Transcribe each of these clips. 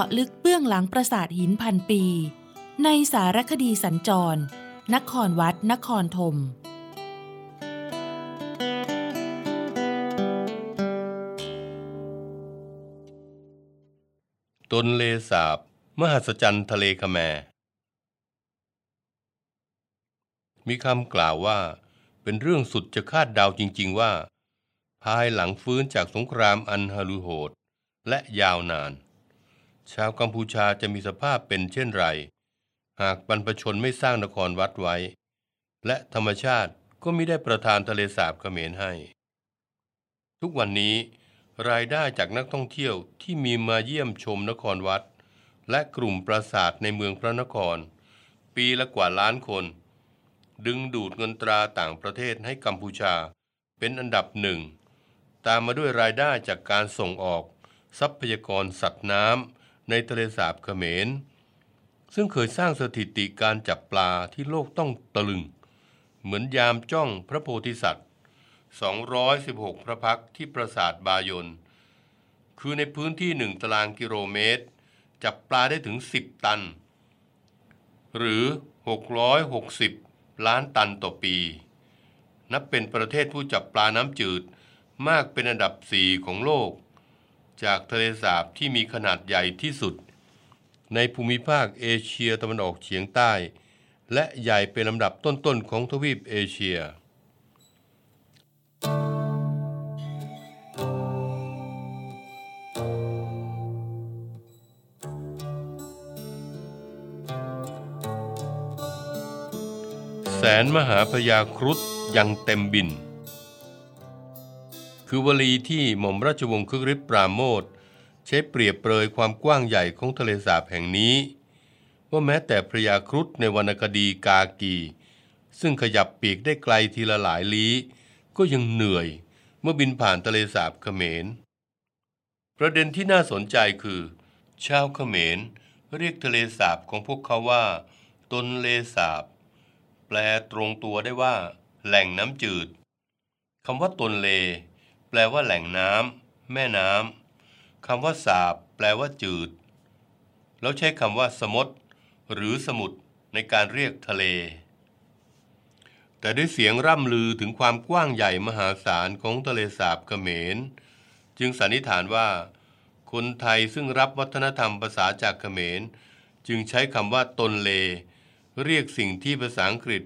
าะลึกเบื้องหลังปราสาทหินพันปี ในสารคดีสัญจร นครวัด นครธมตนเลสาบ มหัศจรรย์ทะเลคแม มีคำกล่าวว่า เป็นเรื่องสุดจะคาดเดาจริง ๆ ว่า ภายหลังฟื้นจากสงครามอันฮารุโหด และยาวนาน ชาวกัมพูชาจะมีสภาพเป็นเช่นไร หากบรรพชนไม่สร้างนครวัดไว้ และธรรมชาติก็ไม่ได้ประทานทะเลสาบเขมรให้ ทุกวันนี้ รายได้จากนักท่องเที่ยวที่มีมาเยี่ยมชมนครวัด และกลุ่มปราสาทในเมืองพระนคร ปีละกว่าล้านคน ดึงดูดเงินตราต่างประเทศให้กัมพูชาเป็นอันดับหนึ่ง ตามมาด้วยรายได้จากการส่งออก ทรัพยากรสัตว์น้ำ ในทะเลสาบเขมร ซึ่งเคยสร้างสถิติการจับปลาที่โลกต้องตะลึง เหมือนยามจ้องพระโพธิสัตว์ 216 พระพักที่ปราสาทบายน คือในพื้นที่หนึ่งตารางกิโลเมตร จับปลาได้ถึง 10 ตัน หรือ 660 ล้านตันต่อปี นับเป็นประเทศผู้จับปลาน้ำจืดมากเป็นอันดับสี่ของโลก จากทะเลสาบที่มีขนาดใหญ่ที่สุด ในภูมิภาคเอเชียตะวันออกเฉียงใต้ และใหญ่เป็นลำดับต้นๆของทวีปเอเชีย แสนมหาพยาครุฑยังเต็มบิน คือวลีที่หม่อมราชวงศ์คึกฤทธิ์ปราโมทใช้เปรียบเปรยความกว้างใหญ่ของทะเลสาบแห่งนี้ ว่าแม้แต่พระยาครุฑในวรรณคดีกากี ซึ่งขยับปีกได้ไกลทีละหลายลี้ ก็ยังเหนื่อยเมื่อบินผ่านทะเลสาบเขมร ประเด็นที่น่าสนใจคือ ชาวเขมรเรียกทะเลสาบของพวกเขาว่า ตนเลสาบ แปลตรงตัวได้ว่า แหล่งน้ำจืดคำว่าตนเล แปลว่าแหล่งน้ำแม่น้ำคำว่าสาบ แปลว่าจืด แล้วใช้คำว่า สมดหรือสมุทรในการเรียกทะเล แต่ด้วยเสียงร่ำลือถึงความกว้างใหญ่มหาศาลของทะเลสาบเขมร จึงสันนิษฐานว่า คนไทยซึ่งรับวัฒนธรรมภาษาจากเขมร จึงใช้คำว่าตนเล เรียกสิ่งที่ภาษาอังกฤษ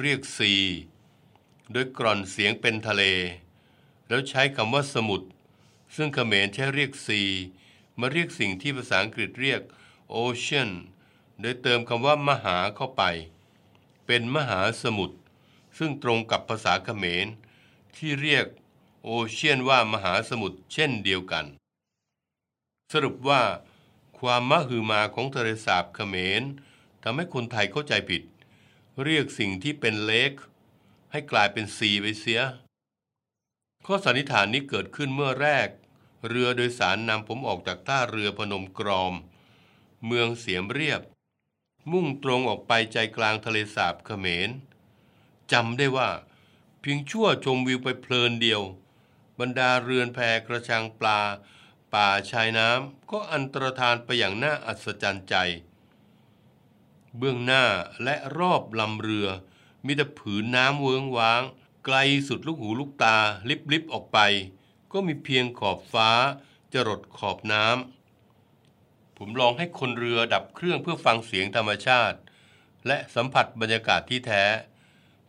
เรียกซีโดยกร่อนเสียงเป็นทะเล แล้วใช้คำว่าสมุทรซึ่งเขมรใช้เรียกซีมาเรียกสิ่งที่ภาษาอังกฤษเรียกโอเชียนโดยเติมคำว่ามหาเข้าไป เป็นมหาสมุทรซึ่งตรงกับภาษาเขมร ที่เรียกโอเชียนว่ามหาสมุทรเช่นเดียวกัน สรุปว่าความมหึมาของทะเลสาบเขมรทำให้คนไทยเข้าใจผิด เรียกสิ่งที่เป็นเล็กให้กลายเป็นซีไปเสีย ข้อสันนิษฐานนี้เกิดขึ้นเมื่อแรก เรือโดยสารนำผมออกจากท่าเรือพนมกรอม เมืองเสียมเรียบ มุ่งตรงออกไปใจกลางทะเลสาบเขมรจำได้ว่า เพียงชั่วชมวิวไปเพลินเดียว บรรดาเรือนแพกระชังปลา ป่าชายน้ำก็อันตรธานไปอย่างน่าอัศจรรย์ใจ เบื้องหน้าและรอบลำเรือมีแต่ผืนน้ำเวิงว้าง ไกลสุดลูกหูลูกตาลิบลิบออกไป ก็มีเพียงขอบฟ้าจรดขอบน้ำผมลองให้คนเรือดับเครื่องเพื่อฟังเสียงธรรมชาติ และสัมผัสบรรยากาศที่แท้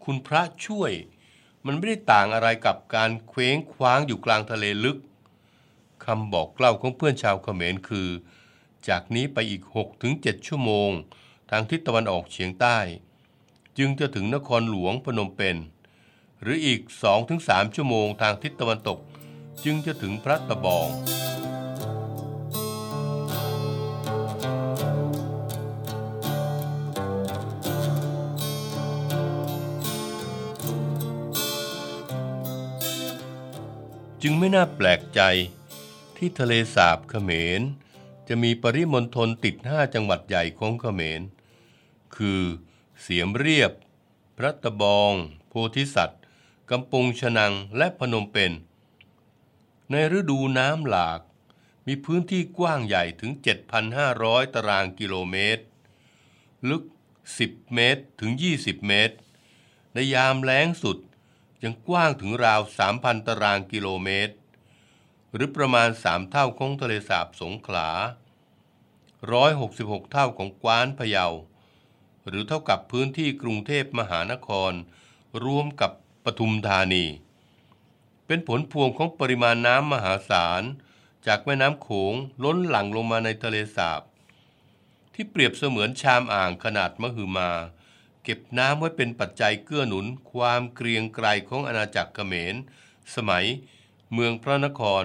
คุณพระช่วย มันไม่ได้ต่างอะไรกับการเคว้งคว้างอยู่กลางทะเลลึกคำบอกเล่าของเพื่อนชาวเขมรคือ จากนี้ไปอีก 6-7 ชั่วโมง ทางทิศตะวันออกเฉียงใต้ จึงจะถึงนครหลวงพนมเปญ หรืออีก 2-3 ชั่วโมงทางทิศตะวันตก จึงจะถึงพระตะบอง จึงไม่น่าแปลกใจที่ทะเลสาบเขมร จะมีปริมณฑลติดห้าจังหวัดใหญ่ของเขมร คือเสียมเรียบ พระตะบอง โพธิสัตว กำปงชนังและพนมเปญในฤดูน้ำหลาก มีพื้นที่กว้างใหญ่ถึง 7,500 ตารางกิโลเมตร ลึก 10 เมตรถึง 20 เมตร ในยามแล้งสุดยังกว้างถึงราว 3,000 ตารางกิโลเมตร หรือประมาณ 3 เท่าของทะเลสาบสงขลา 166 เท่าของกวานพะเยา หรือเท่ากับพื้นที่กรุงเทพมหานคร รวมกับ ปทุมธานี เป็นผลพวงของปริมาณน้ำมหาศาล จากแม่น้ำโขงล้นหลั่งลงมาในทะเลสาบ ที่เปรียบเสมือนชามอ่างขนาดมหึมา เก็บน้ำไว้เป็นปัจจัยเกื้อหนุนความเกรียงไกรของอาณาจักรเขมร สมัย เมืองพระนคร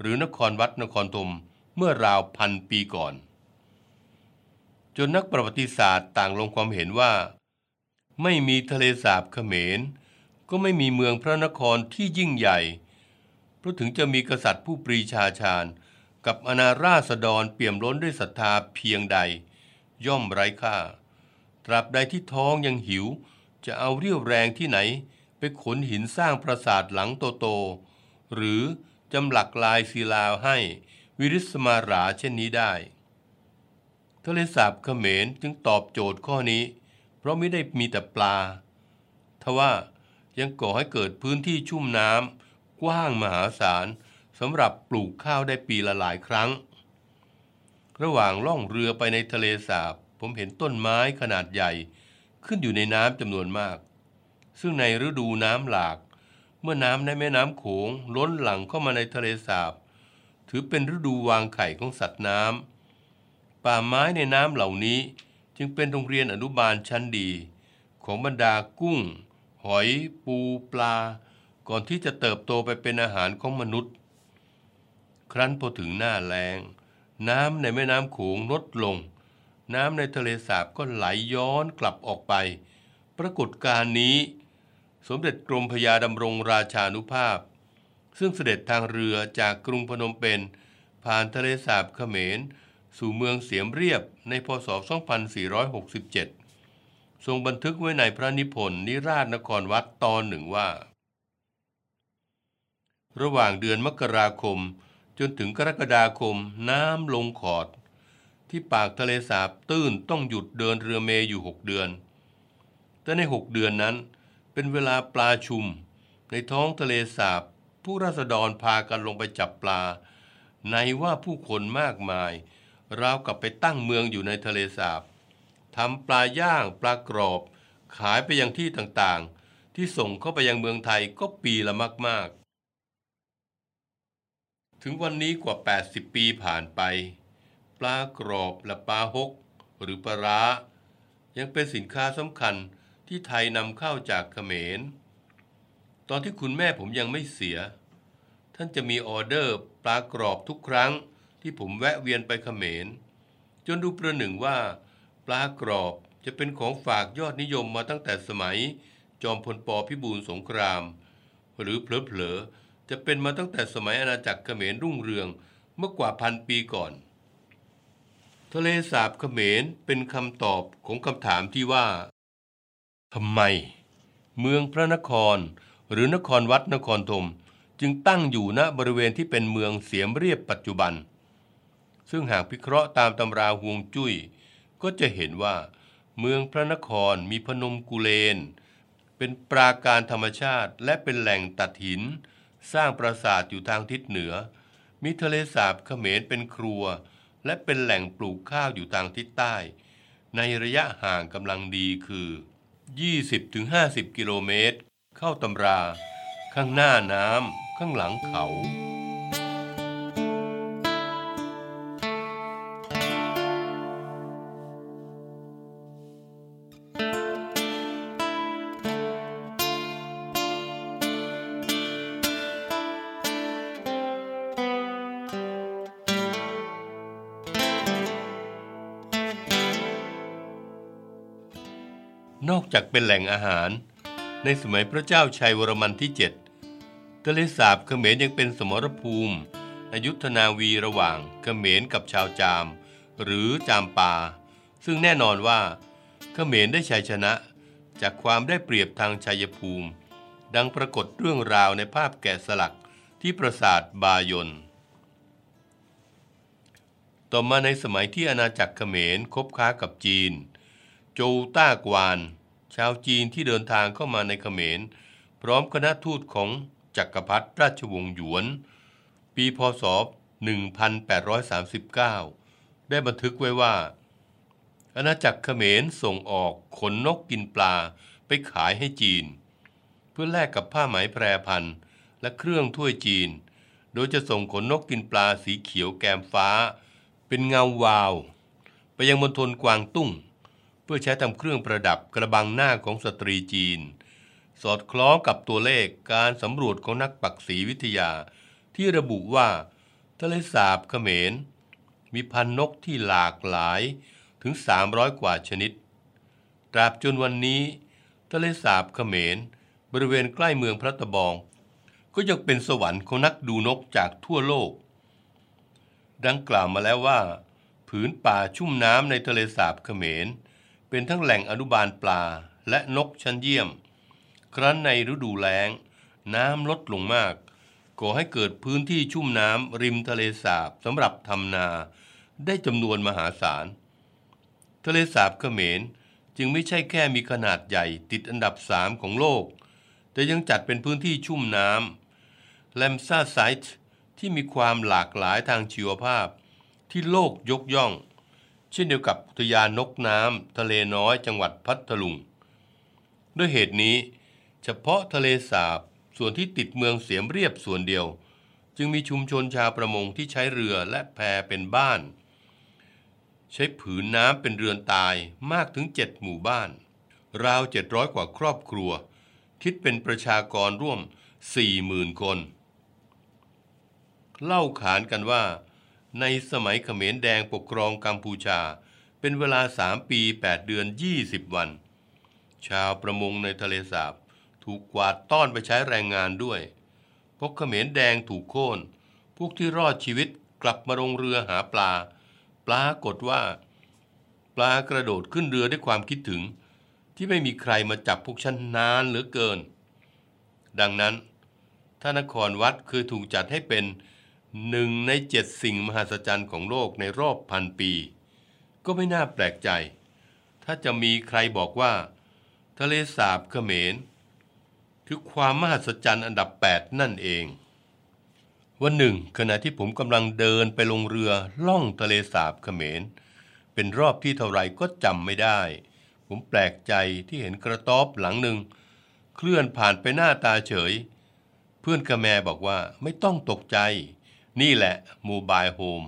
หรือนครวัดนครธมเมื่อราวพันปีก่อนจนนักประวัติศาสตร์ต่างลงความเห็นว่า ไม่มีทะเลสาบเขมร ก็ไม่มีเมืองพระนครที่ยิ่งใหญ่ เพราะถึงจะมีกษัตริย์ผู้ปรีชาชาญ กับอนาราษฎรเปี่ยมล้นด้วยศรัทธาเพียงใด ย่อมไร้ค่า ตราบใดที่ท้องยังหิว จะเอาเรี่ยวแรงที่ไหน ไปขนหินสร้างปราสาทหลังโตๆหรือจำหลักลายศิลาให้วิริสมาราเช่นนี้ได้ทะเลสาบเขมรจึงตอบโจทย์ข้อนี้ เพราะไม่ได้มีแต่ปลา ทว่า ยังก่อให้เกิดพื้นที่ชุ่มน้ำกว้างมหาศาลสำหรับปลูกข้าวได้ปีละหลายครั้ง ระหว่างล่องเรือไปในทะเลสาบ ผมเห็นต้นไม้ขนาดใหญ่ ขึ้นอยู่ในน้ำจำนวนมาก ซึ่งในฤดูน้ำหลาก เมื่อน้ำในแม่น้ำโขงล้นหลั่งเข้ามาในทะเลสาบ ถือเป็นฤดูวางไข่ของสัตว์น้ำป่าไม้ในน้ำเหล่านี้จึงเป็นโรงเรียนอนุบาลชั้นดี ของบรรดากุ้ง อยปูปลา ก่อนที่จะเติบโตไปเป็นอาหารของมนุษย์ ครั้นพอถึงหน้าแล้งน้ำในแม่น้ำโขงลดลง น้ำในทะเลสาบก็ไหลย้อนกลับออกไป ปรากฏการณ์นี้ สมเด็จกรมพยาดำรงราชานุภาพ ซึ่งเสด็จทางเรือจากกรุงพนมเปญผ่านทะเลสาบเขมร สู่เมืองเสียมเรียบในพศ 2467 ทรงบันทึกไว้ในพระนิพนธ์นิราชนครวัดตอนหนึ่งว่า ระหว่างเดือนมกราคมจนถึงกรกฎาคมน้ำลงขอด ที่ปากทะเลสาบตื้นต้องหยุดเดินเรือเมอยู่หกเดือน แต่ในหกเดือนนั้นเป็นเวลาปลาชุม ในท้องทะเลสาบ ผู้ราษฎรพากันลงไปจับปลา ในว่าผู้คนมากมายราวกับไปตั้งเมืองอยู่ในทะเลสาบ ทำปลาย่างปลากรอบ ขายไปยังที่ต่างๆ ที่ส่งเข้าไปยังเมืองไทยก็ปีละมากๆ ถึงวันนี้กว่า 80 ปีผ่านไป ปลากรอบและปลาฮก หรือปลาร้า ยังเป็นสินค้าสำคัญที่ไทยนำเข้าจากเขมร ตอนที่คุณแม่ผมยังไม่เสีย ท่านจะมีออเดอร์ปลากรอบทุกครั้งที่ผมแวะเวียนไปเขมร จนดูประหนึ่งว่า ปลากรอบจะเป็นของฝากยอดนิยมมาตั้งแต่สมัย จอมพลปพิบูลสงคราม หรือเผลอๆจะเป็นมาตั้งแต่สมัยอาณาจักรเขมรรุ่งเรืองเมื่อกว่าพันปีก่อน ทะเลสาบเขมรเป็นคำตอบของคำถามที่ว่าทำไม เมืองพระนคร หรือนครวัดนครธมจึงตั้งอยู่ณบริเวณที่เป็นเมืองเสียมเรียบปัจจุบัน ซึ่งหากพิเคราะห์ตามตำราฮวงจุ้ย ก็จะเห็นว่า เมืองพระนครมีพนมกุเลน เป็นปราการธรรมชาติและเป็นแหล่งตัดหิน สร้างปราสาทอยู่ทางทิศเหนือ มีทะเลสาบเขมรเป็นครัว และเป็นแหล่งปลูกข้าวอยู่ทางทิศใต้ ในระยะห่างกำลังดีคือ 20-50 กิโลเมตร เข้าตำรา ข้างหน้าน้ำข้างหลังเขา จากเป็นแหล่งอาหาร ในสมัยพระเจ้าชัยวรมันที่ 7 ทะเลสาบเขมรยังเป็นสมรภูมิอยุธนาวีระหว่างเขมรกับชาวจาม หรือจามปา ซึ่งแน่นอนว่าเขมรได้ชัยชนะจากความได้เปรียบทางชัยภูมิ ดังปรากฏเรื่องราวในภาพแกะสลักที่ปราสาทบายนต่อมาในสมัยที่อาณาจักรเขมรคบค้ากับจีน โจต้ากวาน ชาวจีนที่เดินทางเข้ามาในเขมร พร้อมคณะทูตของจักรพรรดิราชวงศ์หยวน ปีพศ 1839 ได้บันทึกไว้ว่า อาณาจักรเขมรส่งออกขนนกกินปลาไปขายให้จีน เพื่อแลกกับผ้าไหมแพรพันธ์และเครื่องถ้วยจีน โดยจะส่งขนนกกินปลาสีเขียวแกมฟ้า เป็นเงาวาว ไปยังมณฑลกวางตุ้ง พื่อใช้ทำเครื่องประดับกระบังหน้าของสตรีจีน สอดคล้องกับตัวเลขการสำรวจของนักปักษีวิทยา ที่ระบุว่าทะเลสาบเขมร มีพันนกที่หลากหลายถึง 300 กว่าชนิด ตราบจนวันนี้ทะเลสาบเขมร บริเวณใกล้เมืองพระตะบอง ก็ยังเป็นสวรรค์ของนักดูนกจากทั่วโลก ดังกล่าวมาแล้วว่า ผืนป่าชุ่มน้ำในทะเลสาบเขมร เป็นทั้งแหล่งอนุบาลปลาและนกชั้นเยี่ยม ครั้นในฤดูแล้ง น้ำลดลงมากก่อให้เกิดพื้นที่ชุ่มน้ำริมทะเลสาบสำหรับทำนา ได้จำนวนมหาศาล ทะเลสาบเขมรจึงไม่ใช่แค่มีขนาดใหญ่ติดอันดับสามของโลก แต่ยังจัดเป็นพื้นที่ชุ่มน้ำแลมซาไซต์ที่มีความหลากหลายทางชีวภาพที่โลกยกย่อง เช่นเดียวกับอุทยานนกน้ำทะเลน้อยจังหวัดพัทลุง ด้วยเหตุนี้ เฉพาะทะเลสาบส่วนที่ติดเมืองเสียมเรียบส่วนเดียว จึงมีชุมชนชาวประมงที่ใช้เรือและแพเป็นบ้าน ใช้ผืนน้ำเป็นเรือนตายมากถึงเจ็ดหมู่บ้าน ราวเจ็ดร้อยกว่าครอบครัว คิดเป็นประชากรร่วมสี่หมื่นคน เล่าขานกันว่า ในสมัยเขมรแดงปกครองกัมพูชา เป็นเวลาสามปีแปดเดือนยี่สิบวัน ชาวประมงในทะเลสาบถูกกวาดต้อนไปใช้แรงงานด้วยพวกเขมรแดงถูกโค่น พวกที่รอดชีวิตกลับมาลงเรือหาปลาปรากฏว่า ปลากระโดดขึ้นเรือด้วยความคิดถึง ที่ไม่มีใครมาจับพวกฉันนานเหลือเกิน ดังนั้นท่านครวัดคือถูกจัดให้เป็น หนึ่งในเจ็ดสิ่งมหัศจรรย์ของโลกในรอบพันปี ก็ไม่น่าแปลกใจ ถ้าจะมีใครบอกว่า ทะเลสาบเขมร คือความมหัศจรรย์อันดับ 8 นั่นเอง วันหนึ่ง ขณะที่ผมกำลังเดินไปลงเรือล่องทะเลสาบเขมร เป็นรอบที่เท่าไรก็จำไม่ได้ ผมแปลกใจที่เห็นกระต๊อบหลังหนึ่ง เคลื่อนผ่านไปหน้าตาเฉย เพื่อนกระแมบอกว่าไม่ต้องตกใจ นี่แหละโมบายโฮม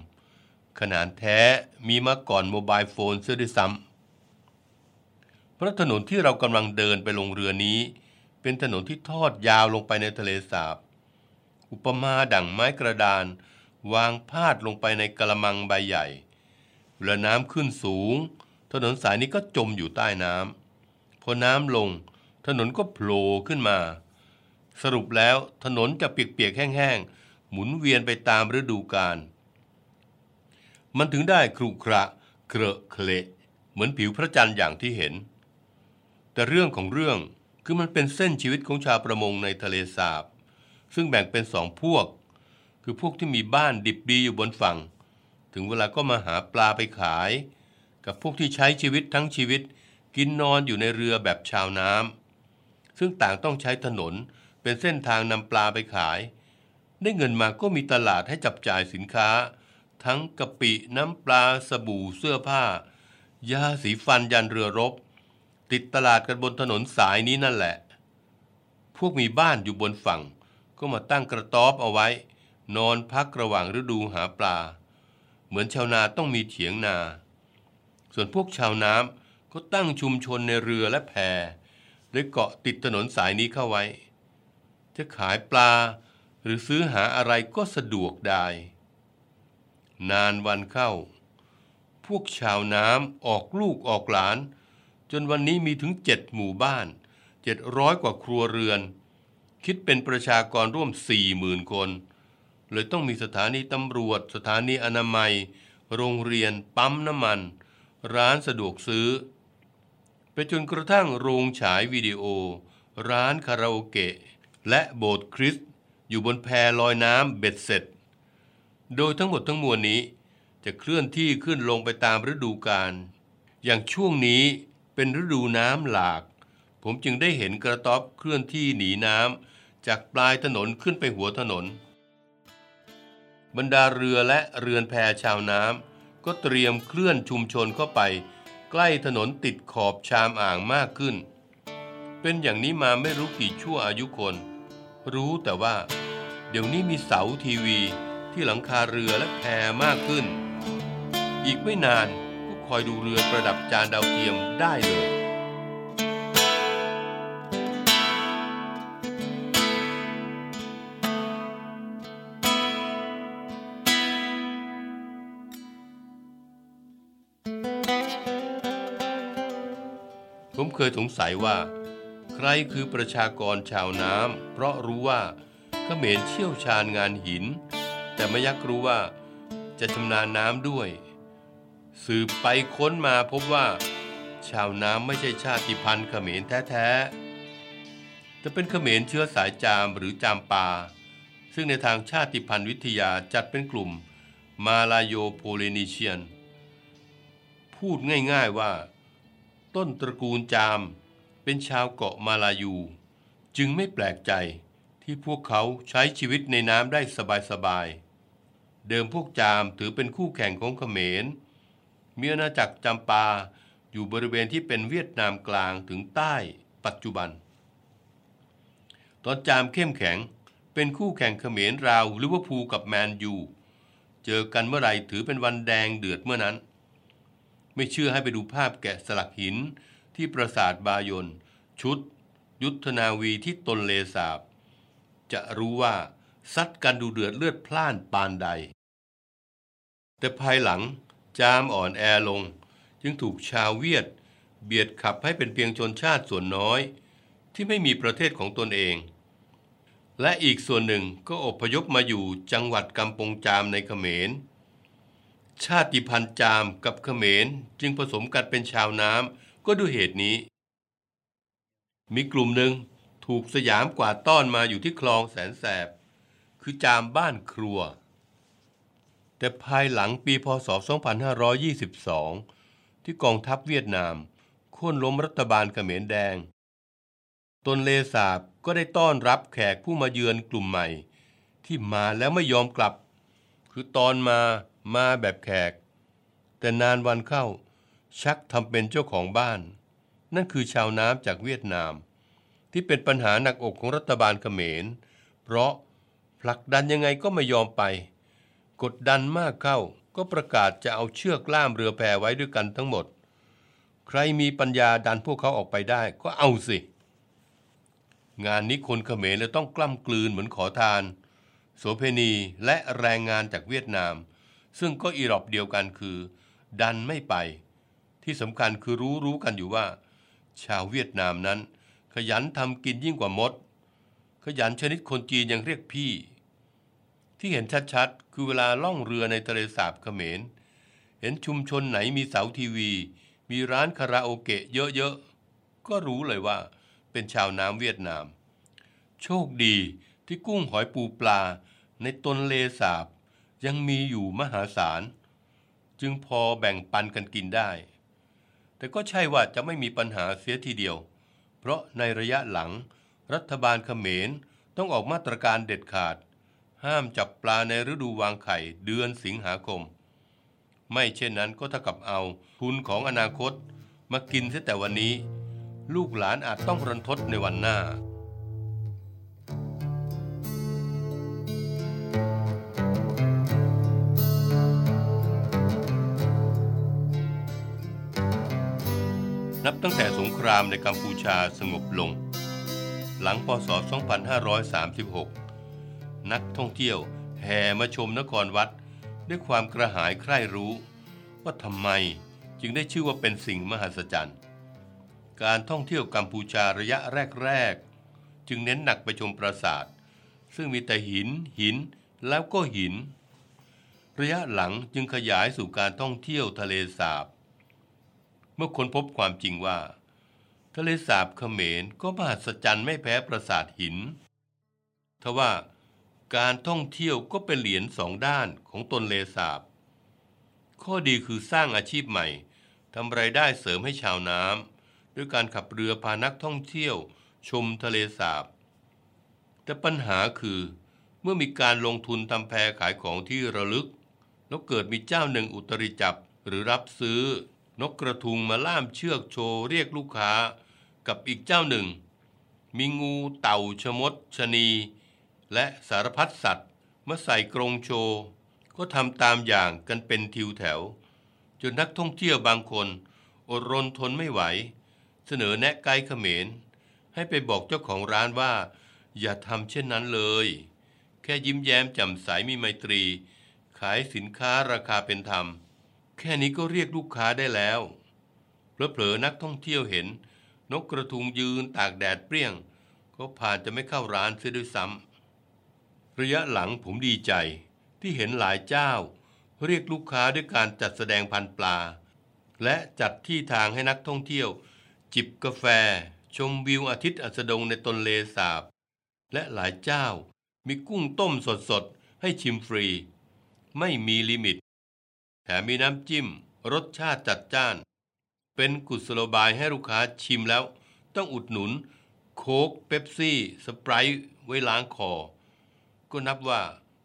ขนาดแท้มีมาก่อนโมบายโฟนเสียด้วยซ้ำเพราะถนนที่เรากำลังเดินไปลงเรือนี้ เป็นถนนที่ทอดยาวลงไปในทะเลสาบ อุปมาดั่งไม้กระดาน วางพาดลงไปในกระมังใบใหญ่เวลาน้ำขึ้นสูง ถนนสายนี้ก็จมอยู่ใต้น้ำพอน้ำลง ถนนก็โผล่ขึ้นมา สรุปแล้วถนนจะเปียกๆแห้งๆ หมุนเวียนไปตามฤดูกาลมันถึงได้ครุขระเครอะเคละ เหมือนผิวพระจันทร์อย่างที่เห็น แต่เรื่องของเรื่องคือมันเป็นเส้นชีวิตของชาวประมงในทะเลสาบ ซึ่งแบ่งเป็นสองพวก คือพวกที่มีบ้านดิบดีอยู่บนฝั่ง ถึงเวลาก็มาหาปลาไปขาย กับพวกที่ใช้ชีวิตทั้งชีวิต กินนอนอยู่ในเรือแบบชาวน้ำซึ่งต่างต้องใช้ถนนเป็นเส้นทางนำปลาไปขาย ได้เงินมาก็มีตลาดให้จับจ่ายสินค้า ทั้งกะปิน้ำปลาสบู่เสื้อผ้า ยาสีฟันยันเรือรบ ติดตลาดกันบนถนนสายนี้นั่นแหละ พวกมีบ้านอยู่บนฝั่ง ก็มาตั้งกระต๊อบเอาไว้ นอนพักระหว่างฤดูหาปลา เหมือนชาวนาต้องมีเถียงนา ส่วนพวกชาวน้ำก็ตั้งชุมชนในเรือและแพโดยเกาะติดถนนสายนี้เข้าไว้ จะขายปลา หรือซื้อหาอะไรก็สะดวกได้ นานวันเข้า พวกชาวน้ำออกลูกออกหลาน จนวันนี้มีถึงเจ็ดหมู่บ้านเจ็ดร้อยกว่าครัวเรือน คิดเป็นประชากรร่วม40,000คน เลยต้องมีสถานีตำรวจ สถานีอนามัย โรงเรียน ปั๊มน้ำมัน ร้านสะดวกซื้อ ไปจนกระทั่งโรงฉายวิดีโอ ร้านคาราโอเกะ และโบสถ์คริสต์ อยู่บนแพลอยน้ำเบ็ดเสร็จ โดยทั้งหมดทั้งมวลนี้จะเคลื่อนที่ขึ้นลงไปตามฤดูกาล อย่างช่วงนี้เป็นฤดูน้ำหลาก ผมจึงได้เห็นกระต๊อบเคลื่อนที่หนีน้ำจากปลายถนนขึ้นไปหัวถนน บรรดาเรือและเรือนแพชาวน้ำก็เตรียมเคลื่อนชุมชนเข้าไป ใกล้ถนนติดขอบชามอ่างมากขึ้น เป็นอย่างนี้มาไม่รู้กี่ชั่วอายุคน รู้แต่ว่า เดี๋ยวนี้มีเสาทีวีที่หลังคาเรือและแพมากขึ้น อีกไม่นานก็คอยดูเรือประดับจานดาวเทียมได้เลยผมเคยสงสัยว่า ครคือประชากรชาวน้ำเพราะรู้ว่าเขมรเชี่ยวชาญงานหิน แต่ไม่ยักรู้ว่าจะชำนาญน้ำด้วย สืบไปค้นมาพบว่า ชาวน้ำไม่ใช่ชาติพันธุ์เขมรแท้ๆจะเป็นเขมรเชื้อสายจามหรือจามปา ซึ่งในทางชาติพันธุ์วิทยาจัดเป็นกลุ่มมาลาโยโพลินีเชียน พูดง่ายๆว่า ต้นตระกูลจาม เป็นชาวเกาะมาลายู จึงไม่แปลกใจที่พวกเขาใช้ชีวิตในน้ำได้สบายๆ เดิมพวกจามถือเป็นคู่แข่งของเขมร มีอาณาจักรจำปาอยู่บริเวณที่เป็นเวียดนามกลางถึงใต้ปัจจุบัน ตอนจามเข้มแข็งเป็นคู่แข่งเขมรราวลิเวอร์พูลกับแมนยู เจอกันเมื่อไหร่ถือเป็นวันแดงเดือดเมื่อนั้น ไม่เชื่อให้ไปดูภาพแกะสลักหิน ที่ปราสาทบายนชุด ยุทธนาวีที่ตนเลสาบ จะรู้ว่าซัดกันดูเดือดเลือดพล่านปานใด แต่ภายหลังจามอ่อนแอลง จึงถูกชาวเวียด เบียดขับให้เป็นเพียงชนชาติส่วนน้อย ที่ไม่มีประเทศของตนเอง และอีกส่วนหนึ่งก็อพยพมาอยู่จังหวัดกำปงจามในเขมร ชาติพันธุ์จามกับเขมรจึงผสมกันเป็นชาวน้ำ ก็ด้วยเหตุนี้ มีกลุ่มหนึ่งถูกสยามกวาดต้อนมาอยู่ที่คลองแสนแสบ คือจามบ้านครัว แต่ภายหลังปีพศ 2522 ที่กองทัพเวียดนามโค่นล้มรัฐบาลเขมรแดง ตนเลสาบก็ได้ต้อนรับแขกผู้มาเยือนกลุ่มใหม่ ที่มาแล้วไม่ยอมกลับ คือตอนมามาแบบแขก แต่นานวันเข้า ชักทำเป็นเจ้าของบ้าน นั่นคือชาวน้ำจากเวียดนาม ที่เป็นปัญหาหนักอกของรัฐบาลเขมร เพราะผลักดันยังไงก็ไม่ยอมไป กดดันมากเข้าก็ประกาศจะเอาเชือกล่ามเรือแพไว้ด้วยกันทั้งหมด ใครมีปัญญาดันพวกเขาออกไปได้ก็เอาสิ งานนี้คนเขมรเลยต้องกล้ำกลืนเหมือนขอทาน โสเพณีและแรงงานจากเวียดนาม ซึ่งก็อีรอบเดียวกันคือ ดันไม่ไป ที่สำคัญคือรู้รู้กันอยู่ว่า ชาวเวียดนามนั้น ขยันทำกินยิ่งกว่ามด ขยันชนิดคนจีนยังเรียกพี่ ที่เห็นชัดๆ คือเวลาล่องเรือในทะเลสาบเขมร เห็นชุมชนไหนมีเสาทีวี มีร้านคาราโอเกะเยอะๆ ก็รู้เลยว่าเป็นชาวน้ำเวียดนาม โชคดีที่กุ้งหอยปูปลาในตนเลสาบยังมีอยู่มหาศาล จึงพอแบ่งปันกันกินได้ แต่ก็ใช่ว่าจะไม่มีปัญหาเสียทีเดียว เพราะในระยะหลัง รัฐบาลเขมรต้องออกมาตรการเด็ดขาด ห้ามจับปลาในฤดูวางไข่เดือนสิงหาคม ไม่เช่นนั้นก็เท่ากับเอาทุนของอนาคต มากินเสียแต่วันนี้ ลูกหลานอาจต้องรันทดในวันหน้า นับตั้งแต่สงครามในกัมพูชาสงบลง หลังพศ 2536 นักท่องเที่ยวแห่มาชมนครวัด ด้วยความกระหายใคร่รู้ ว่าทำไมจึงได้ชื่อว่าเป็นสิ่งมหัศจรรย์ การท่องเที่ยวกัมพูชาระยะแรก ๆ จึงเน้นหนักไปชมปราสาท ซึ่งมีแต่หิน หินแล้วก็หิน ระยะหลังจึงขยายสู่การท่องเที่ยวทะเลสาบ มื่อค้นพบความจริงว่า ทะเลสาบเขมรก็มหัศจรรย์ไม่แพ้ปราสาทหิน ทว่าการท่องเที่ยวก็เป็นเหรียญสองด้านของตนเลสาบ ข้อดีคือสร้างอาชีพใหม่ทำไรายได้เสริมให้ชาวน้ำด้วยการขับเรือพานักท่องเที่ยวชมทะเลสาบ แต่ปัญหาคือเมื่อมีการลงทุนทำแพขายของที่ระลึก แล้วเกิดมีเจ้าหนึ่งอุตริจับหรือรับซื้อ นกกระทุงมาล่ามเชือกโชว์เรียกลูกค้ากับอีกเจ้าหนึ่ง มีงูเต่าชมดชนี และสารพัดสัตว์มาใส่กรงโชว์ ก็ทำตามอย่างกันเป็นทิวแถว จนนักท่องเที่ยวบางคน อดรนทนไม่ไหว เสนอแนะไกด์เขมร ให้ไปบอกเจ้าของร้านว่า อย่าทำเช่นนั้นเลย แค่ยิ้มแย้มแจ่มใสมีไมตรี ขายสินค้าราคาเป็นธรรม แค่นี้ก็เรียกลูกค้าได้แล้วเผลอๆนักท่องเที่ยวเห็น นกกระทุงยืนตากแดดเปรี้ยง ก็ผ่านจะไม่เข้าร้านเสียด้วยซ้ำระยะหลังผมดีใจที่เห็นหลายเจ้า เรียกลูกค้าด้วยการจัดแสดงพันปลา และจัดที่ทางให้นักท่องเที่ยว จิบกาแฟ ชมวิวอาทิตย์อัสดงในตนเลสาบ และหลายเจ้ามีกุ้งต้มสดๆให้ชิมฟรี ไม่มีลิมิต แถมมีน้ำจิ้ม รสชาติจัดจ้าน เป็นกุศโลบายให้ลูกค้าชิมแล้ว ต้องอุดหนุน โค้กเป๊ปซี่ สไปร์ไว้ล้างคอ ก็นับว่า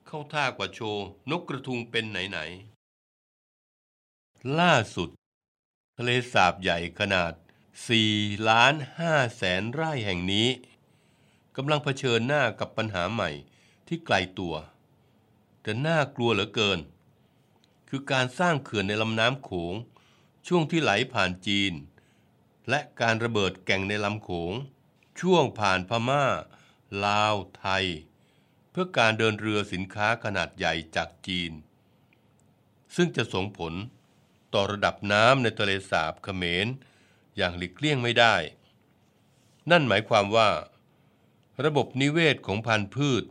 เข้าท่ากว่าโชว์ นกกระทุงเป็นไหน ๆ ล่าสุด ทะเลสาบใหญ่ขนาด4ล้าน5แสนไร่แห่งนี้กำลังเผชิญหน้ากับปัญหาใหม่ที่ไกลตัว แต่น่ากลัวเหลือเกิน คือการสร้างเขื่อนในลำน้ำโขง ช่วงที่ไหลผ่านจีน และการระเบิดแก่งในลำโขง ช่วงผ่านพม่า ลาว ไทย เพื่อการเดินเรือสินค้าขนาดใหญ่จากจีน ซึ่งจะส่งผลต่อระดับน้ำในทะเลสาบเขมร อย่างหลีกเลี่ยงไม่ได้ นั่นหมายความว่า ระบบนิเวศของพันธุ์พืช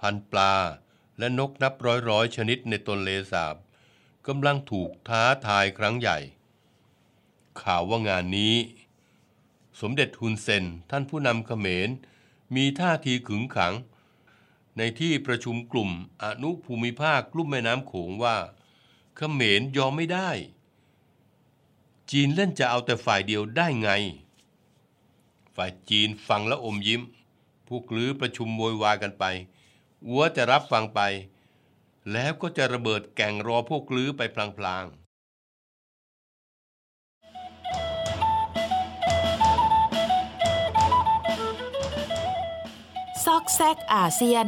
พันธุ์ปลา และนกนับร้อยร้อยชนิดในตนเลสาบ กำลังถูกท้าทายครั้งใหญ่ ข่าวว่างานนี้ สมเด็จฮุนเซนท่านผู้นำเขมร มีท่าทีขึงขัง ในที่ประชุมกลุ่มอนุภูมิภาคลุ่มแม่น้ำโขงว่าเขมรยอมไม่ได้ จีนเล่นจะเอาแต่ฝ่ายเดียวได้ไง ฝ่ายจีนฟังแล้วอมยิ้ม พวกลือประชุมโวยวายกันไปอัวจะรับฟังไป แล้วก็จะระเบิดแก่งรอพวกลื้อไปพลางๆซอกแซกอาเซียน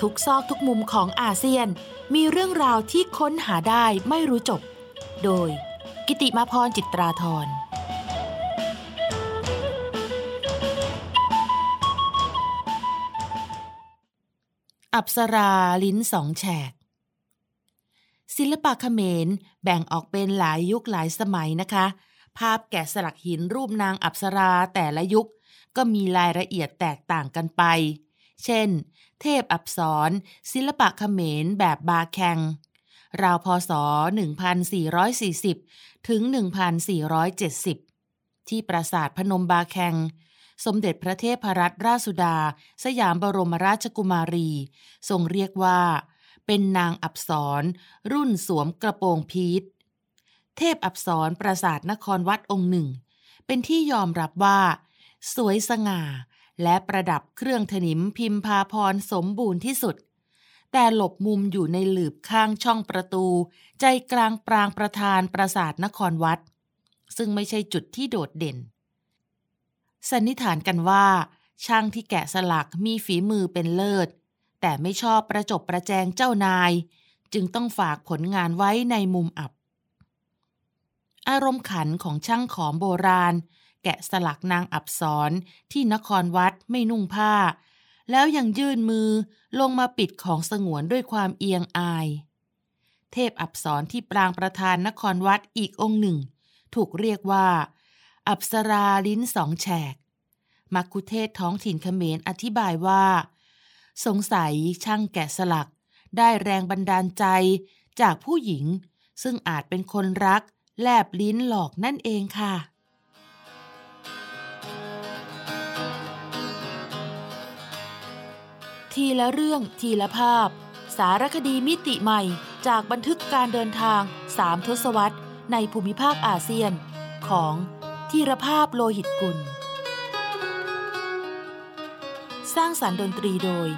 ทุกซอกทุกมุมของอาเซียน มีเรื่องราวที่ค้นหาได้ไม่รู้จบ โดย กิติมาพรจิตราธรอัปสราลิ้นสองแฉก ศิลปะเขมรแบ่งออกเป็นหลายยุคหลายสมัยนะคะ ภาพแกะสลักหินรูปนางอัปสราแต่ละยุค ก็มีรายละเอียดแตกต่างกันไป เช่น เทพอับสรศิลปะเขมรแบบบาแคงราวพศ 1440 ถึง 1470 ที่ปราสาทพนมบาแคง สมเด็จพระเทพรัตนราชสุดา สยามบรมราชกุมารี ทรงเรียกว่า เป็นนางอับสรรุ่นสวมกระโปรงพีทเทพอับสรปราสาทนครวัดองค์หนึ่ง เป็นที่ยอมรับว่า สวยสง่า และประดับเครื่องถนิมพิมพาพรสมบูรณ์ที่สุด แต่หลบมุมอยู่ในหลืบข้างช่องประตู ใจกลางปรางประธานปราสาทนครวัด ซึ่งไม่ใช่จุดที่โดดเด่น สันนิษฐานกันว่า ช่างที่แกะสลักมีฝีมือเป็นเลิศ แต่ไม่ชอบประจบประแจงเจ้านาย จึงต้องฝากผลงานไว้ในมุมอับ อารมณ์ขันของช่างขอมโบราณ แกะสลักนางอับสรที่นครวัดไม่นุ่งผ้า แล้วยังยื่นมือลงมาปิดของสงวนด้วยความเอียงอาย เทพอับสรที่ปรางประธานนครวัดอีกองค์หนึ่ง ถูกเรียกว่า อับสราลิ้นสองแฉกมักคุเทศท้องถิ่นเขมรอธิบายว่า สงสัยช่างแกะสลัก ได้แรงบันดาลใจจากผู้หญิง ซึ่งอาจเป็นคนรัก แลบลิ้นหลอกนั่นเองค่ะ ทีละเรื่องทีละภาพ สารคดีมิติใหม่จากบันทึกการเดินทางสามทศวรรษในภูมิภาคอาเซียน ของธีรภาพโลหิตกุล สร้างสารรค์ดนตรีโดย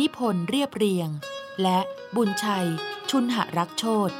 นิพนธ์เรียบเรียง และบุญชัย ชุนหรักโชต